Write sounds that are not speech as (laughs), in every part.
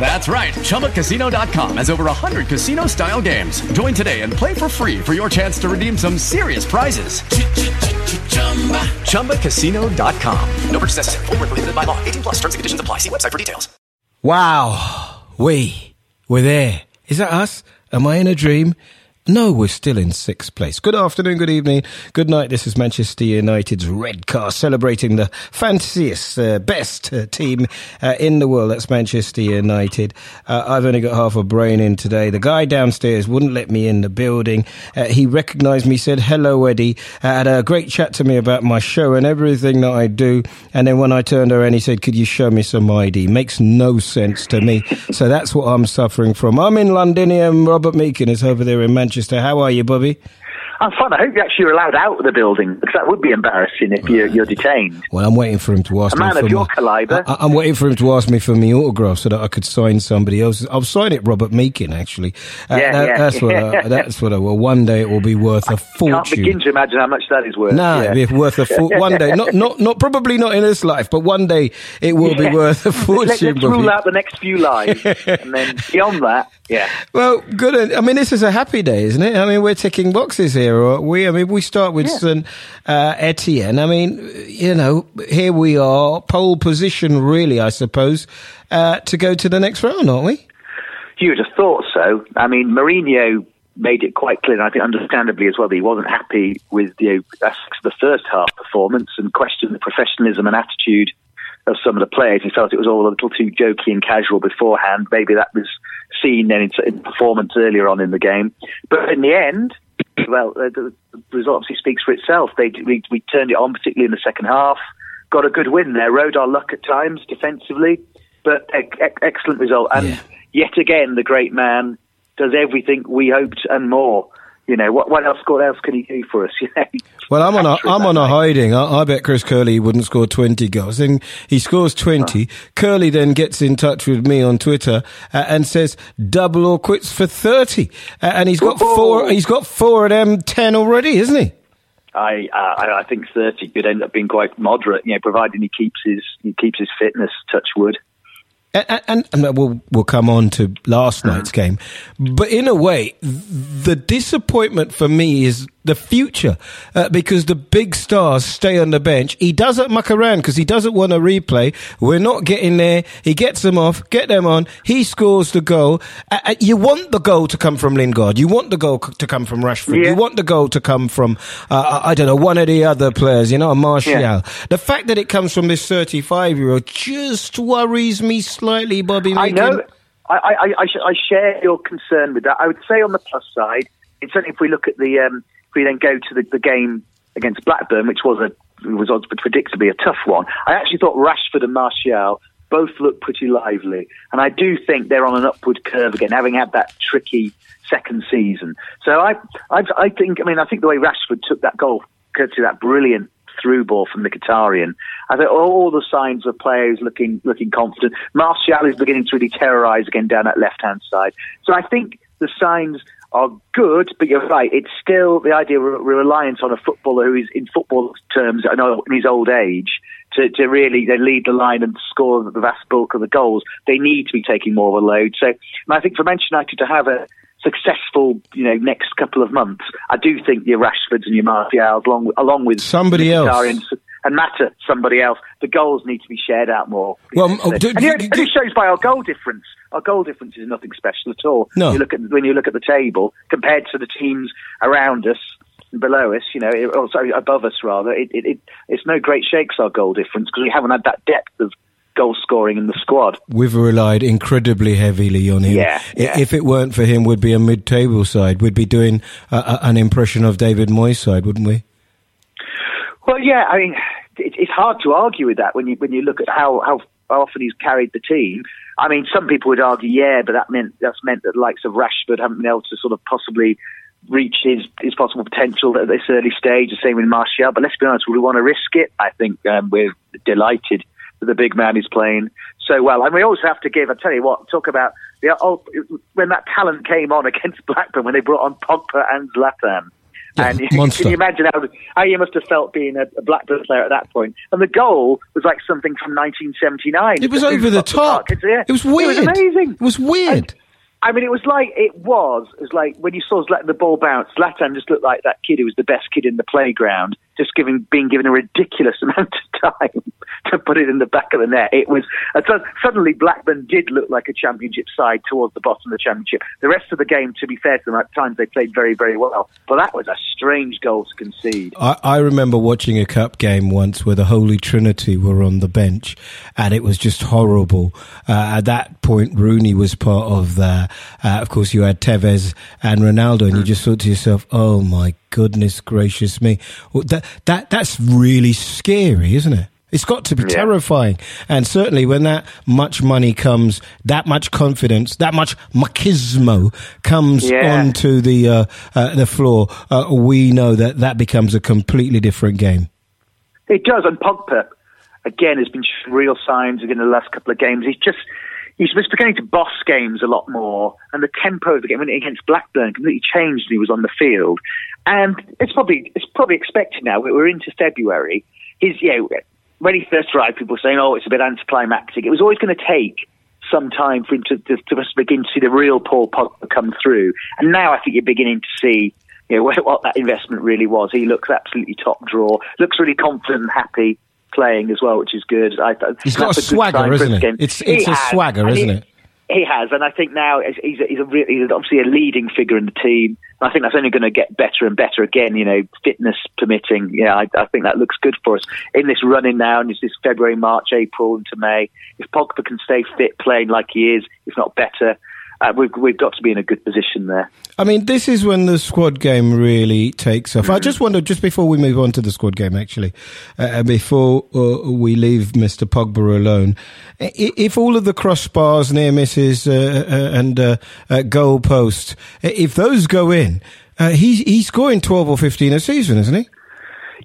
That's right. ChumbaCasino.com has over 100 casino style games. Join today and play for free for your chance to redeem some serious prizes. ChumbaCasino.com. No purchase necessary. Full prohibited by law. 18 plus terms and conditions apply. See website for details. Wow. We. We're there. Is that us? Am I in a dream? No, we're still in sixth place. Good afternoon, good evening, good night. This is Manchester United's Redcast celebrating the fanciest, uh, best uh, team uh, in the world. That's Manchester United. Uh, I've only got half a brain in today. The guy downstairs wouldn't let me in the building. Uh, he recognized me, said, hello, Eddie. Uh, had a great chat to me about my show and everything that I do. And then when I turned around, he said, could you show me some ID? Makes no sense to me. so that's what I'm suffering from. I'm in Londinium. Robert Meakin is over there in Manchester. How are you, Bobby? I'm fine. I hope you actually are allowed out of the building because that would be embarrassing if you're, you're detained. Well, I'm waiting for him to ask A me man for of your my, caliber. I, I'm waiting for him to ask me for my autograph so that I could sign somebody else. I'll sign it, Robert Meakin. Actually, Uh, Yeah, that- yeah. that's what. I, (laughs) that's what I will. One day it will be worth a Can't begin fortune. to imagine how much that is worth. No, yeah. it'll be worth a fortune. one day. Not, not, not probably not in this life, but one day it will be Yeah. worth a (laughs) fortune. Let, fortune. us rule out the next few lives, and then (laughs) beyond that, yeah. Well, good. I mean, this is a happy day, isn't it? I mean, we're ticking boxes here, or we. I mean, we start with Yeah. St. Uh, Etienne. I mean, you know, here we are, pole position, really, I suppose, uh, to go to the next round, aren't we? You would have thought so. I mean, Mourinho made it quite clear, and I think understandably as well, that he wasn't happy with you know, the first half performance and questioned the professionalism and attitude of some of the players. He felt it was all a little too jokey and casual beforehand. Maybe that was seen then in, in performance earlier on in the game. But in the end, well, uh, the, the result obviously speaks for itself. They we, we turned it on, particularly in the second half. Got a good win there. Rode our luck at times defensively, but excellent result. And Yeah. yet again, the great man does everything we hoped and more. You know what? What else? What else can he do for us? (laughs) You know. Well, I'm on a, I'm on a hiding. I, I bet Chris Curley wouldn't score 20 goals. Then he scores 20. Curley then gets in touch with me on Twitter uh, and says double or quits for 30. Uh, and he's got Whoa. four, he's got four of them 10 already, isn't he? I, uh, I I think thirty could end up being quite moderate. You know, providing he keeps his he keeps his fitness. Touch wood. And, and, and we'll, we'll come on to last mm-hmm. night's game. But in a way, the disappointment for me is the future uh, because the big stars stay on the bench. He doesn't muck around because he doesn't want a replay. We're not getting there. He gets them off, get them on. He scores the goal. Uh, uh, you want the goal to come from Lingard. You want the goal c- to come from Rashford. Yeah. You want the goal to come from, uh, I don't know, one of the other players, you know, Martial. Yeah. The fact that it comes from this 35 year old just worries me slightly, Bobby. I Meakin. know. I, I, I, sh- I share your concern with that. I would say on the plus side, it's certainly if we look at the, um, we then go to the, the game against Blackburn, which was a was predictably a tough one. I actually thought Rashford and Martial both looked pretty lively, and I do think they're on an upward curve again, having had that tricky second season. So I, I, I think, I mean, I think the way Rashford took that goal, courtesy that brilliant through ball from Mkhitaryan. I think all the signs of players looking looking confident. Martial is beginning to really terrorise again down that left hand side. So I think the signs are good, but you're right. It's still the idea we're, we're on a footballer who is, in football terms, in his old age, to, to really they lead the line and score the vast bulk of the goals, they need to be taking more of a load. So, and I think for Manchester United to have a successful, you know, next couple of months, I do think your Rashfords and your Martials, along along with Somebody else. And Mata, somebody else, the goals need to be shared out more. Well, oh, do- and, do- it shows by our goal difference. Our goal difference is nothing special at all. No. You look at when you look at the table compared to the teams around us. Below us, you know, it- or sorry, above us rather, it, it, it, it's no great shakes our goal difference because we haven't had that depth of goal scoring in the squad. We've relied incredibly heavily on him. Yeah, yeah. If it weren't for him, we'd be a mid-table side. We'd be doing uh, uh, an impression of David Moyes' side, wouldn't we? Well, yeah, I mean, it, it's hard to argue with that when you when you look at how, how often he's carried the team. I mean, some people would argue, yeah, but that meant that's meant that the likes of Rashford haven't been able to sort of possibly reach his, his possible potential at this early stage. The same with Martial. But let's be honest, would we want to risk it? I think um, we're delighted that the big man is playing so well. And we also have to give. I tell you what, talk about the oh, when that talent came on (laughs) against Blackburn when they brought on Pogba and Zlatan. Yeah, and (laughs) monster. can you imagine how, how you must have felt being a, a Blackburn player at that point? And the goal was like something from 1979. It was over the top. It's- yeah. It was weird. It was amazing. It was weird. And, I mean, it was like it was. It was like when you saw Zlatan, the ball bounce. Zlatan just looked like that kid who was the best kid in the playground, just giving, being given a ridiculous (laughs) amount of time to put it in the back of the net. It was and suddenly Blackburn did look like a championship side towards the bottom of the championship. The rest of the game, to be fair to them, at times they played very, very well. But that was a strange goal to concede. I, I remember watching a cup game once where the Holy Trinity were on the bench, and it was just horrible. Uh, at that point, Rooney was part of that. Uh, of course, you had Tevez and Ronaldo, and you just thought to yourself, "Oh my goodness gracious me!" That that that's really scary, isn't it? It's got to be Yeah. terrifying, and certainly when that much money comes, that much confidence, that much machismo comes Yeah. onto the uh, uh, the floor, uh, we know that that becomes a completely different game. It does, and Pogba again has been real signs again in the last couple of games. He's just he's just beginning to boss games a lot more, and the tempo of the game against Blackburn completely changed when he was on the field. And it's probably it's probably expected now. We're into February. His know when he first arrived, people were saying, "Oh, it's a bit anticlimactic." It was always going to take some time for him to, to, to begin to see the real Paul Pogba come through. And now I think you're beginning to see you know, what, (laughs) what that investment really was. He looks absolutely top draw, looks really confident and happy playing as well, which is good. I, He's got a swagger, isn't it? game. It's- He a has, swagger, isn't he- it? He has, and I think now he's a, he's, a real, he's obviously a leading figure in the team. And I think that's only going to get better and better again. You know, fitness permitting. Yeah, I, I think that looks good for us in this running now. And it's this February, March, April into May. If Pogba can stay fit, playing like he is, if not better, uh, we've we've got to be in a good position there. I mean, this is when the squad game really takes off. I just wonder, just before we move on to the squad game, actually, uh, and before uh, we leave Mr. Pogba alone, if all of the crossbars, near misses, uh, uh, and uh, uh, goal posts, if those go in, uh, he's he's scoring twelve or fifteen a season, isn't he?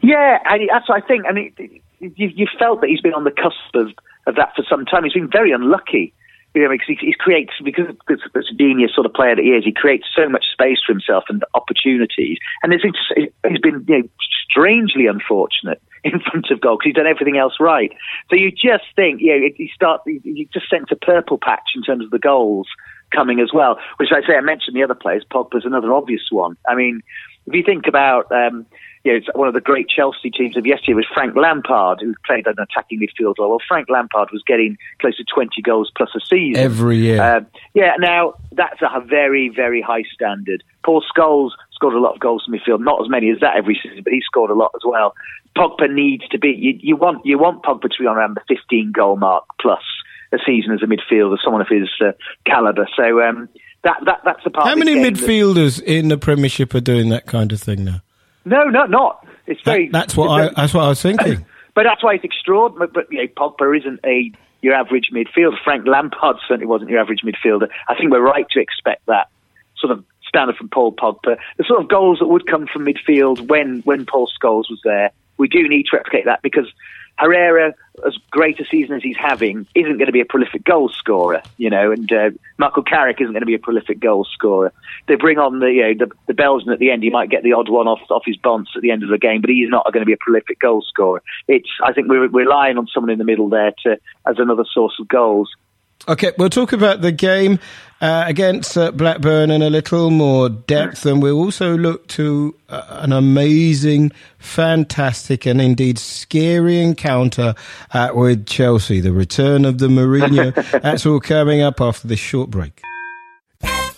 Yeah, and that's what I think. I it, you, you felt that he's been on the cusp of, of that for some time. He's been very unlucky. You know, because he, he creates because because of the genius sort of player that he is. He creates so much space for himself and opportunities, and it's, it's, he's been you know, strangely unfortunate (laughs) in front of goal because he's done everything else right. So you just think, you know, you start, you just sense a purple patch in terms of the goals coming as well. Which I say, I mentioned the other players. Pogba's another obvious one. I mean, if you think about, um, you know, it's one of the great Chelsea teams of yesterday was Frank Lampard, who played an attacking midfield role. Well, Frank Lampard was getting close to 20 goals plus a season. Every year. Um, yeah, now that's a very, very high standard. Paul Scholes scored a lot of goals from midfield, not as many as that every season, but he scored a lot as well. Pogba needs to be, you, you want you want Pogba to be on around the 15 goal mark plus a season as a midfielder, someone of his uh, calibre. So um, that, that that's the part How of the many game that- midfielders in the Premiership are doing that kind of thing now? No, no, not. It's That- very. that's what I that's what I was thinking. (laughs) But that's why it's extraordinary. But you know, Pogba isn't a your average midfielder. Frank Lampard certainly wasn't your average midfielder. I think we're right to expect that sort of standard from Paul Pogba. The sort of goals that would come from midfield when when Paul Scholes was there, we do need to replicate that because Herrera, as great a season as he's having, isn't going to be a prolific goal scorer, you know, and uh, Michael Carrick isn't going to be a prolific goal scorer. They bring on the, you know, the, the Belgian at the end. He might get the odd one off off his bonds at the end of the game, but he's not going to be a prolific goal scorer. It's I think we're, we're relying on someone in the middle there to as another source of goals. Okay, we'll talk about the game uh, against uh, Blackburn in a little more depth, and we'll also look to uh, an amazing, fantastic, and indeed scary encounter uh, with Chelsea. The return of the Mourinho. (laughs) That's all coming up after this short break.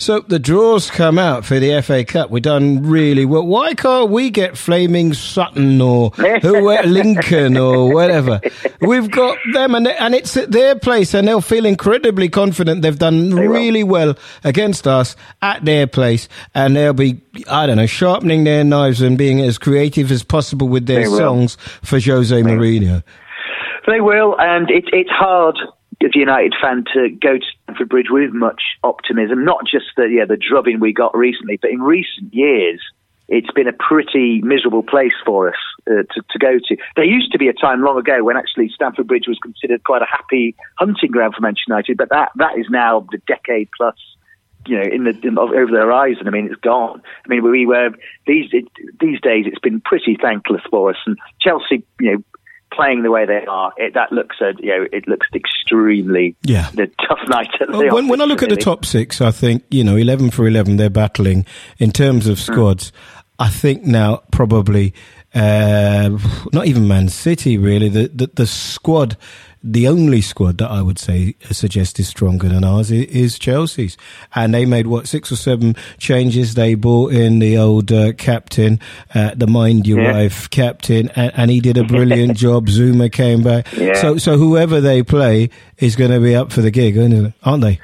So the draws come out for the FA Cup. We've done really well. Why can't we get Flaming Sutton or who, (laughs) Lincoln or whatever? We've got them, and and it's at their place, and they'll feel incredibly confident. They've done really well against us at their place, and they'll be I don't know sharpening their knives and being as creative as possible with their They will. songs for Jose Mourinho. They will, and it, it's hard as a United fan to go to Stamford Bridge with much optimism. Not just the yeah the drubbing we got recently, but in recent years, it's been a pretty miserable place for us uh, to, to go to. There used to be a time long ago when actually Stamford Bridge was considered quite a happy hunting ground for Manchester United, but that that is now the decade plus. You know, in the in, over the horizon. I mean, it's gone. I mean, we were these it, these days. It's been pretty thankless for us. And Chelsea, you know, playing the way they are, it, that looks a, you know it looks extremely Yeah. the tough night at the Well, when, when I look at the top six, I think, you know, 11 for 11, they're battling. In terms of Hmm. squads, I think now probably, uh, not even Man City, really. The, the, the squad, the only squad that I would say suggest is stronger than ours is, is Chelsea's. And they made, what, six or seven changes. They brought in the old uh, captain, uh, the mind your Yeah. wife captain, and, and he did a brilliant (laughs) job. Zouma came back. Yeah. So, so whoever they play is going to be up for the gig, aren't they?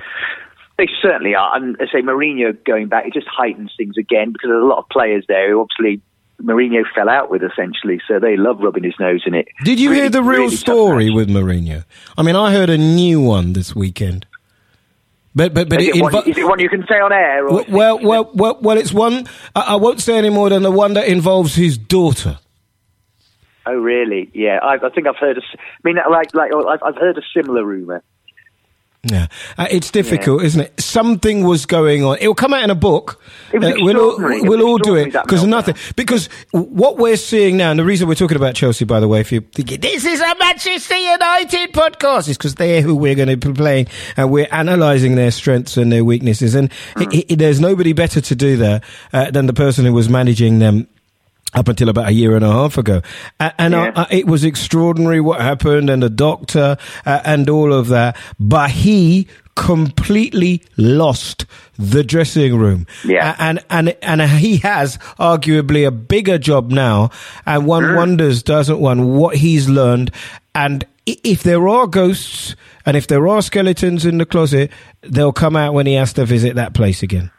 They certainly are, and I say Mourinho going back, it just heightens things again because there's a lot of players there who obviously Mourinho fell out with essentially, so they love rubbing his nose in it. Did you Really- hear the real really story with Mourinho? I mean, I heard a new one this weekend. But but but Is it it, one, invo- is it one you can say on air? Or well, well well well well it's one I, I won't say any more than the one that involves his daughter. Oh, really? Yeah, I, I think I've heard. A, I mean, like, like I've, I've heard a similar rumor. Yeah, uh, it's difficult, isn't it? Something was going on. It will come out in a book. It Uh, we'll all, we'll all do it because nothing. Because what we're seeing now, and the reason we're talking about Chelsea, by the way, if you think this is a Manchester United podcast, is because they're who we're going to be playing, and we're analysing their strengths and their weaknesses. And Hmm. i i there's nobody better to do that uh, than the person who was managing them up until about a year and a half ago. And Yeah. I, I, it was extraordinary what happened and the doctor uh, and all of that. But he completely lost the dressing room. Yeah. And, and, and he has arguably a bigger job now. And one wonders, doesn't one, what he's learned. And if there are ghosts and if there are skeletons in the closet, they'll come out when he has to visit that place again.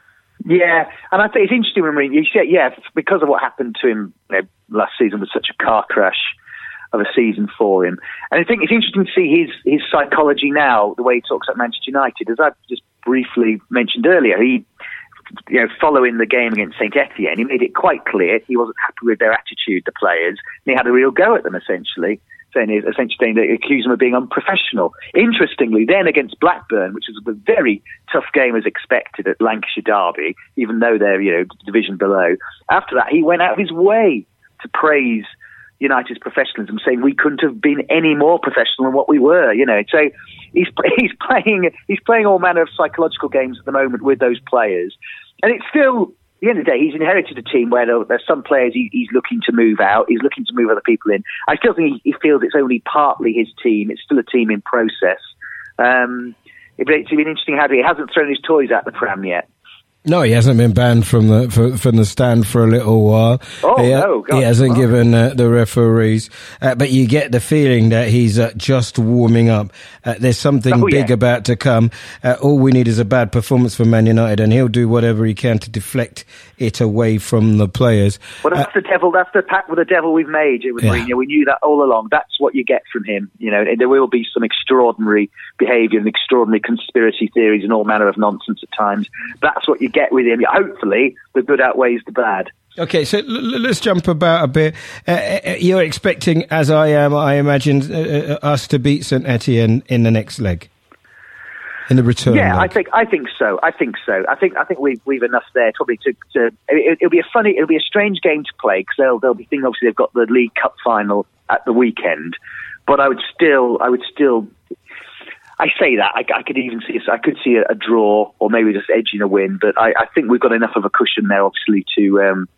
Yeah, and I think it's interesting when. You see, yeah, because of what happened to him you know, last season was such a car crash of a season for him. And I think it's interesting to see his his psychology now, the way he talks about Manchester United. As I just briefly mentioned earlier, he. You know, following the game against Saint Etienne, he made it quite clear he wasn't happy with their attitude, the players, and he had a real go at them. Essentially, saying is essentially saying they accused them of being unprofessional. Interestingly, then against Blackburn, which was a very tough game as expected at Lancashire Derby, even though they're you know division below. After that, he went out of his way to praise United's professionalism, saying we couldn't have been any more professional than what we were. You know, so he's (laughs) he's playing he's playing all manner of psychological games at the moment with those players, and it's still. At the end of the day, he's inherited a team where there, there's some players he, he's looking to move out. He's looking to move other people in. I still think he, he feels it's only partly his team. It's still a team in process. Um, it, it's been interesting how he hasn't thrown his toys at the pram yet. No, he hasn't been banned from the for, from the stand for a little while. Oh, he, no, God. he hasn't Oh. given uh, the referees, uh, but you get the feeling that he's uh, just warming up. Uh, there's something Oh, yeah. big about to come. Uh, all we need is a bad performance from Man United, and he'll do whatever he can to deflect it away from the players. Well, that's the devil. That's the pact with the devil we've made with Yeah. Mourinho. We knew that all along. That's what you get from him. You know, and there will be some extraordinary behaviour and extraordinary conspiracy theories and all manner of nonsense at times. That's what you get with him. Hopefully, the good outweighs the bad. Okay, so l- let's jump about a bit. Uh, uh, you're expecting, as I am, I imagine, uh, uh, us to beat St Etienne in the next leg, in the return. Yeah, I think I think so. I think so. I think I think we've we've enough there probably to. to it, it'll be a funny, it'll be a strange game to play because they'll they'll be thinking obviously they've got the League Cup final at the weekend, but I would still I would still. I say that I, I could even see I could see a, a draw or maybe just edging a win, but I, I think we've got enough of a cushion there, obviously, to um,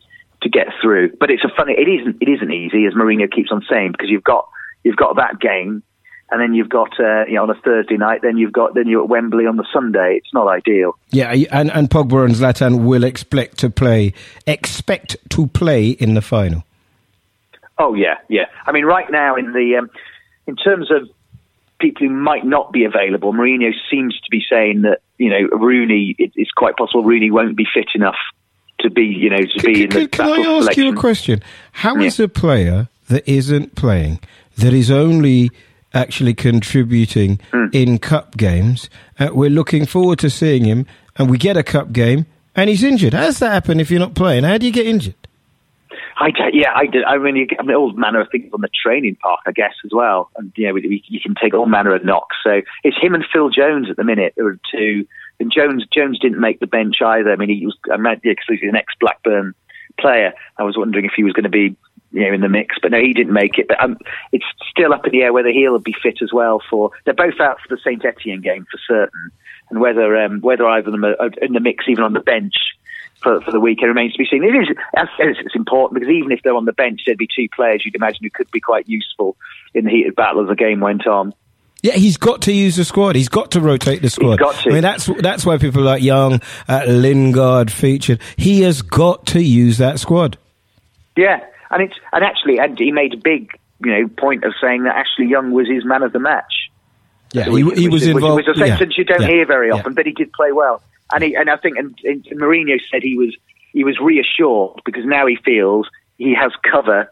to get through. But it's a funny. It isn't. It isn't easy, as Mourinho keeps on saying, because you've got you've got that game, and then you've got uh, you know on a Thursday night, then you've got then you're at Wembley on the Sunday. It's not ideal. Yeah, and and Pogba and Zlatan will expect to play expect to play in the final. Oh yeah, yeah. I mean, right now in the um, in terms of people who might not be available, Mourinho seems to be saying that you know Rooney. It, it's quite possible Rooney won't be fit enough to be you know to be in the Can, can I ask selection. you a question? How Yeah. is a player that isn't playing, that is only actually contributing Hmm. in cup games, uh, we're looking forward to seeing him, and we get a cup game, and he's injured? How does that happen if you're not playing? How do you get injured? I yeah, I did. I mean, you, I mean, all manner of things on the training park, I guess, as well. And you know, we, we, you can take all manner of knocks. So it's him and Phil Jones at the minute. There are two. And Jones Jones didn't make the bench either. I mean, he was. I meant yeah, 'cause he's an ex Blackburn player. I was wondering if he was going to be. You know, in the mix, but no, he didn't make it. But um, it's still up in the air whether he'll be fit as well. For they're both out for the Saint Etienne game for certain, and whether um, whether either of them are in the mix, even on the bench, for, for the weekend remains to be seen. It is it's important because even if they're on the bench, there'd be two players you'd imagine who could be quite useful in the heated battle as the game went on. Yeah, he's got to use the squad. He's got to rotate the squad. got to. I mean, that's that's why people like Young, uh, Lingard featured. He has got to use that squad. Yeah, and it's and actually, and he made a big you know point of saying that Ashley Young was his man of the match. Yeah, he, he was involved. Which, which is a yeah, sentence you don't yeah, hear very yeah. often, but he did play well. And he, and I think, and, and Mourinho said he was he was reassured because now he feels he has cover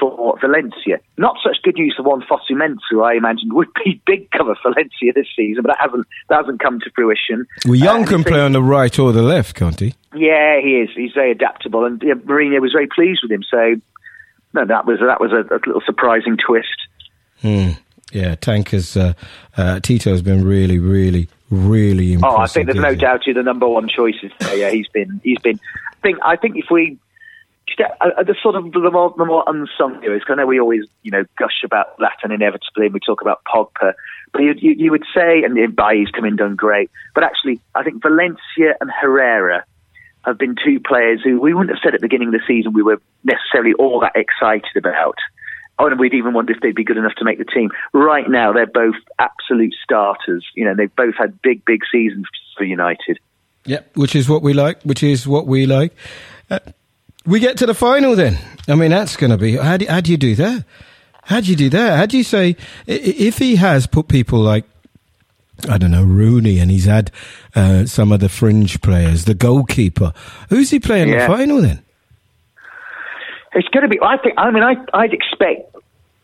for Valencia. Not such good news for one Fosu-Mensah, who I imagined would be (laughs) big cover for Valencia this season, but that hasn't that hasn't come to fruition. Well, Young Uh, can play on the right or the left, can't he? Yeah, he is. He's very adaptable, and yeah, Mourinho was very pleased with him. So, no, that was that was a, a little surprising twist. Hmm. Yeah, Tankers. Uh, uh, Tito's been really, really, really impressive. Oh, I think there's no doubt you're the number one choice. there. yeah, he's been he's been. I think I think if we uh, uh, the sort of the more the more unsung heroes. I know we always you know gush about Zlatan inevitably, and we talk about Pogba. But you, you, you would say, and Bailly's come in done great. But actually, I think Valencia and Herrera have been two players who we wouldn't have said at the beginning of the season we were necessarily all that excited about. Oh, and we'd even wonder if they'd be good enough to make the team. Right now, they're both absolute starters. You know, they've both had big, big seasons for United. Yep, which is what we like. Which is what we like. Uh, we get to the final then. I mean, that's going to be. How do, how do you do that? How do you do that? How do you say if he has put people like I don't know Rooney and he's had uh, some of the fringe players, the goalkeeper. Who's he playing in Yeah. the final then? It's going to be. I think. I mean, I, I'd expect.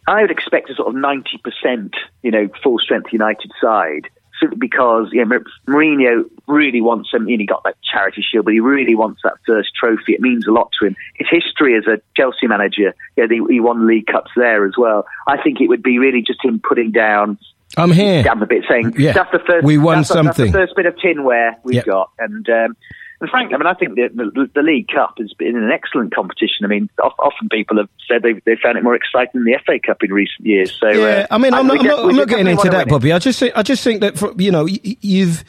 I would expect a sort of ninety percent, you know, full strength United side, simply because you know, Mourinho really wants him. You know, he got that charity shield, but he really wants that first trophy. It means a lot to him. His history as a Chelsea manager, yeah, he, he won League Cups there as well. I think it would be really just him putting down. I'm here. Down the bit, saying Yeah. that's the first. We won that's, the- that's something." the first bit of tinware we've Yep. got, and um, And frankly, I mean, I think the, the, the League Cup has been an excellent competition. I mean, often people have said they they found it more exciting than the FA Cup in recent years. So yeah, uh, I mean, I'm not, I'm not, I'm not getting into that, Bobby. I just think I just think that for, you know you've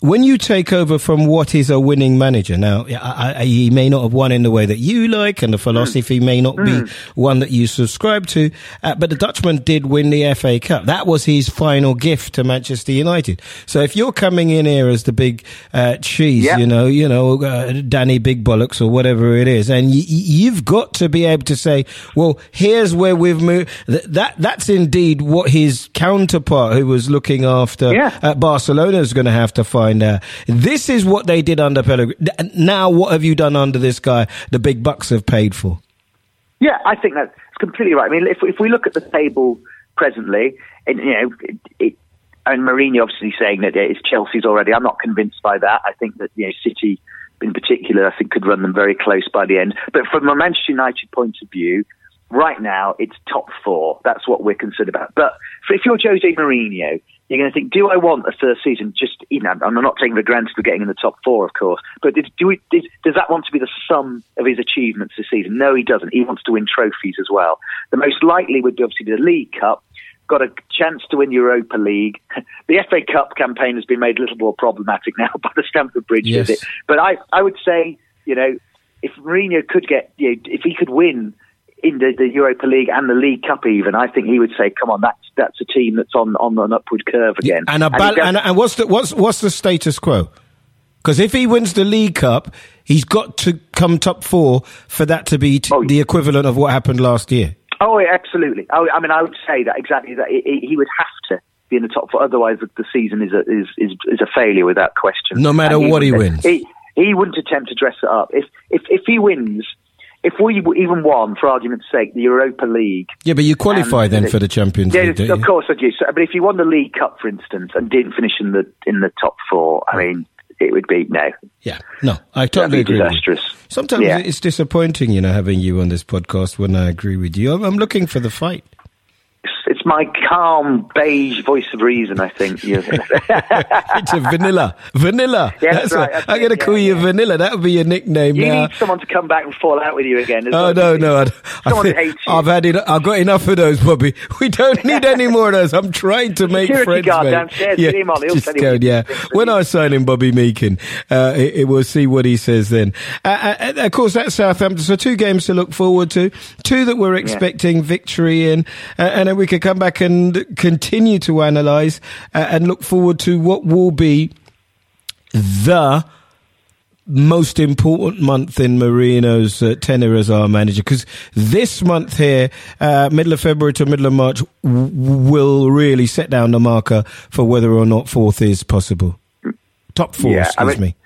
when you take over from what is a winning manager, now I, I, he may not have won in the way that you like, and the philosophy mm. may not mm. be one that you subscribe to, uh, but the Dutchman did win the FA Cup. That was his final gift to Manchester United. So if you're coming in here as the big uh, cheese, yep. you know, you know, uh, Danny Big Bollocks or whatever it is, and y- you've got to be able to say, well, here's where we've moved. that that's indeed what his counterpart, who was looking after yeah. Barcelona, is going to have to find This is what they did under Pellegrini. Now, what have you done under this guy? The big bucks have paid for. Yeah, I think that's completely right. I mean, if if we look at the table presently, and you know, it, it, and Mourinho obviously saying that it's Chelsea's already. I'm not convinced by that. I think that you know City, in particular, I think could run them very close by the end. But from a Manchester United point of view, right now it's top four. That's what we're concerned about. But if you're Jose Mourinho, you're going to think, do I want a first season? Just you know, I'm not taking for granted for getting in the top four, of course, but did, do we, did, does that want to be the sum of his achievements this season? No, he doesn't. He wants to win trophies as well. The most likely would be obviously the League Cup. Got a chance to win Europa League. (laughs) The FA Cup campaign has been made a little more problematic now (laughs) by the Stamford Bridge yes. visit. But I, I would say, you know, if Mourinho could get, you know, if he could win in the, the Europa League and the League Cup, even, I think he would say, "Come on, that's that's a team that's on on an upward curve again." And, a bal- and, and, what's the what's what's the status quo? Because if he wins the League Cup, he's got to come top four for that to be t- oh, the equivalent of what happened last year. Oh, absolutely. I, I mean, I would say that exactly. That he, he would have to be in the top four. Otherwise, the season is a is is, is a failure without question. No matter what he wins, he, he wouldn't attempt to dress it up. If if if he wins if we even won, for argument's sake, the Europa League. Yeah, but you qualify then for the Champions yeah, League. of course I do. So, but if you won the League Cup, for instance, and didn't finish in the in the top four, I mean, it would be no. Yeah, no, I totally agree. Disastrous. Sometimes yeah. it's disappointing, you know, having you on this podcast when I agree with you. I'm looking for the fight it's my calm beige voice of reason. I think (laughs) (laughs) it's a vanilla, vanilla. Yes, that's right. That's I'm going to call yeah, you yeah. vanilla. That would be your nickname. You now. need someone to come back and fall out with you again. Oh no, no, I, I think I've had it. I've got enough of those, Bobby. (laughs) We don't need any more of those. I'm trying to make friends. Guard mate. downstairs. Yeah, him on. He'll just go, yeah. When I sign in Bobby Meakin, uh, it, it, we'll see what he says then. Uh, uh, of course, that's Southampton. So two games to look forward to. Two that we're expecting yeah. victory in, uh, and then we could come back and continue to analyse uh, and look forward to what will be the most important month in Mourinho's uh, tenure as our manager because this month here, uh, middle of February to middle of March, w- will really set down the marker for whether or not fourth is possible. Top four, yeah, excuse I mean, me.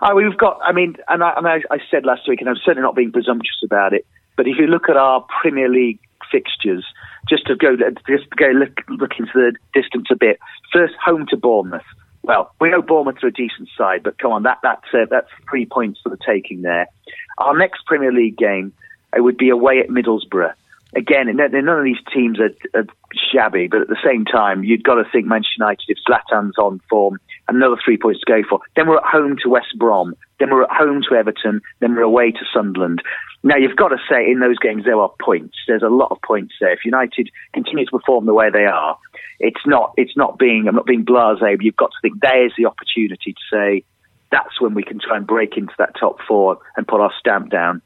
Uh, we've got, I mean, and, I, and I, I said last week, and I'm certainly not being presumptuous about it, but if you look at our Premier League fixtures, just to go just to go look, look into the distance a bit. First, home to Bournemouth. Well, we know Bournemouth are a decent side, but come on, that that's uh, that's three points for the taking there. Our next Premier League game it would be away at Middlesbrough. Again, none of these teams are, are shabby, but at the same time, you've got to think Manchester United, if Zlatan's on form, another three points to go for. Then we're at home to West Brom. Then we're at home to Everton. Then we're away to Sunderland. Now, you've got to say in those games there are points. There's a lot of points there. If United continue to perform the way they are, it's not, it's not being, I'm not being blasé, but you've got to think there's the opportunity to say that's when we can try and break into that top four and put our stamp down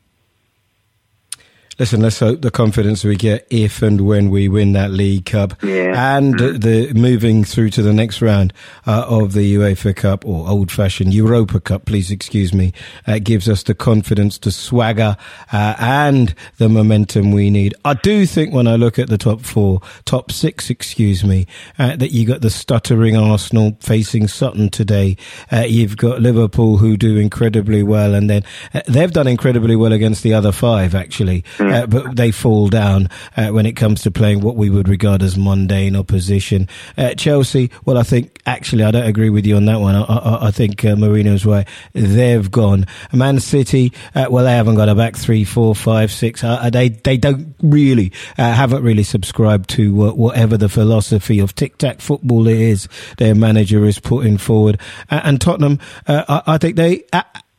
listen, let's hope the confidence we get if and when we win that League Cup yeah. and mm. the moving through to the next round uh, of the UEFA Cup or old fashioned Europa Cup, please excuse me, uh, gives us the confidence to swagger uh, and the momentum we need. I do think when I look at the top four, top six, excuse me, uh, that you got the stuttering Arsenal facing Sutton today. Uh, you've got Liverpool who do incredibly well and then uh, they've done incredibly well against the other five actually. Mm uh, but they fall down uh, when it comes to playing what we would regard as mundane opposition. Uh, Chelsea, well, I think actually I don't agree with you on that one. I, I, I think uh, Mourinho's right. They've gone. Man City, uh, well, they haven't got a back three, four, five, six. Uh, they they don't really haven't really subscribed to whatever the philosophy of tic tac football is their manager is putting forward. and Tottenham, I, I think they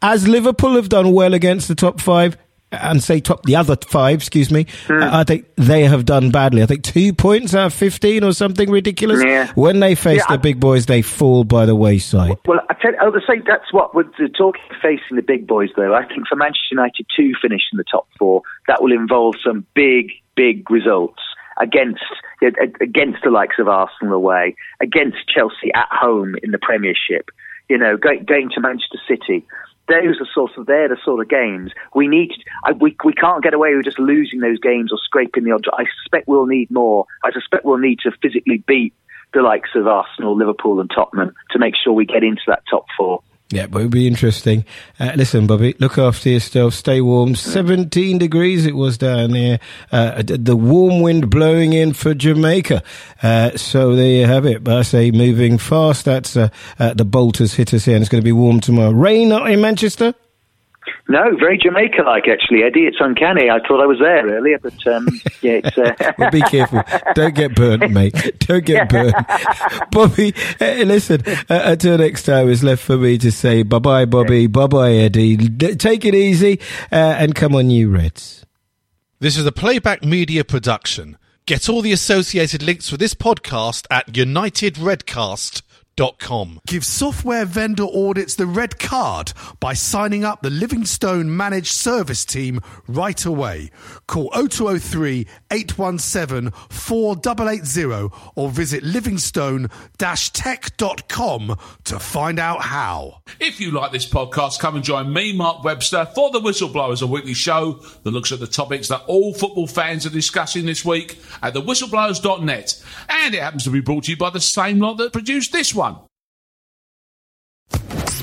as Liverpool have done well against the top five, and say top the other five, excuse me, Hmm. I think they have done badly. I think two points out of 15 or something ridiculous. Yeah. When they face Yeah, the big boys, they fall by the wayside. Well, I tell, I would say that's what we're talking facing the big boys. Though I think for Manchester United to finish in the top four, that will involve some big, big results against against the likes of Arsenal away, against Chelsea at home in the Premiership. You know, going to Manchester City. Those are sort of they're the sort of games we need. I, we we can't get away with just losing those games or scraping the odds. I suspect we'll need more. I suspect we'll need to physically beat the likes of Arsenal, Liverpool, and Tottenham to make sure we get into that top four. Yeah, but it'll be interesting. Uh, listen, Bobby, look after yourself. Stay warm. 17 degrees it was down there. Uh, the warm wind blowing in for Jamaica. Uh, so there you have it. But I say moving fast. That's uh, uh, the bolt has hit us here and it's going to be warm tomorrow. Rain not in Manchester? No, very Jamaica-like actually, Eddie. It's uncanny. I thought I was there earlier, but um, (laughs) yeah, it's. Uh... (laughs) well, be careful. Don't get burnt, mate. Don't get burnt. (laughs) Bobby, uh, listen, uh, until next time, it's left for me to say bye bye, Bobby. Bye bye, Eddie. D- take it easy uh, and come on, you Reds. This is a playback media production. Get all the associated links for this podcast at unitedredcast.com. Give software vendor audits the red card by signing up the Livingstone Managed Service Team right away. Call 0203 817 4880 or visit livingstone-tech.com to find out how. If you like this podcast, come and join me, Mark Webster, for The Whistleblowers, a weekly show that looks at the topics that all football fans are discussing this week at thewhistleblowers.net. And it happens to be brought to you by the same lot that produced this one.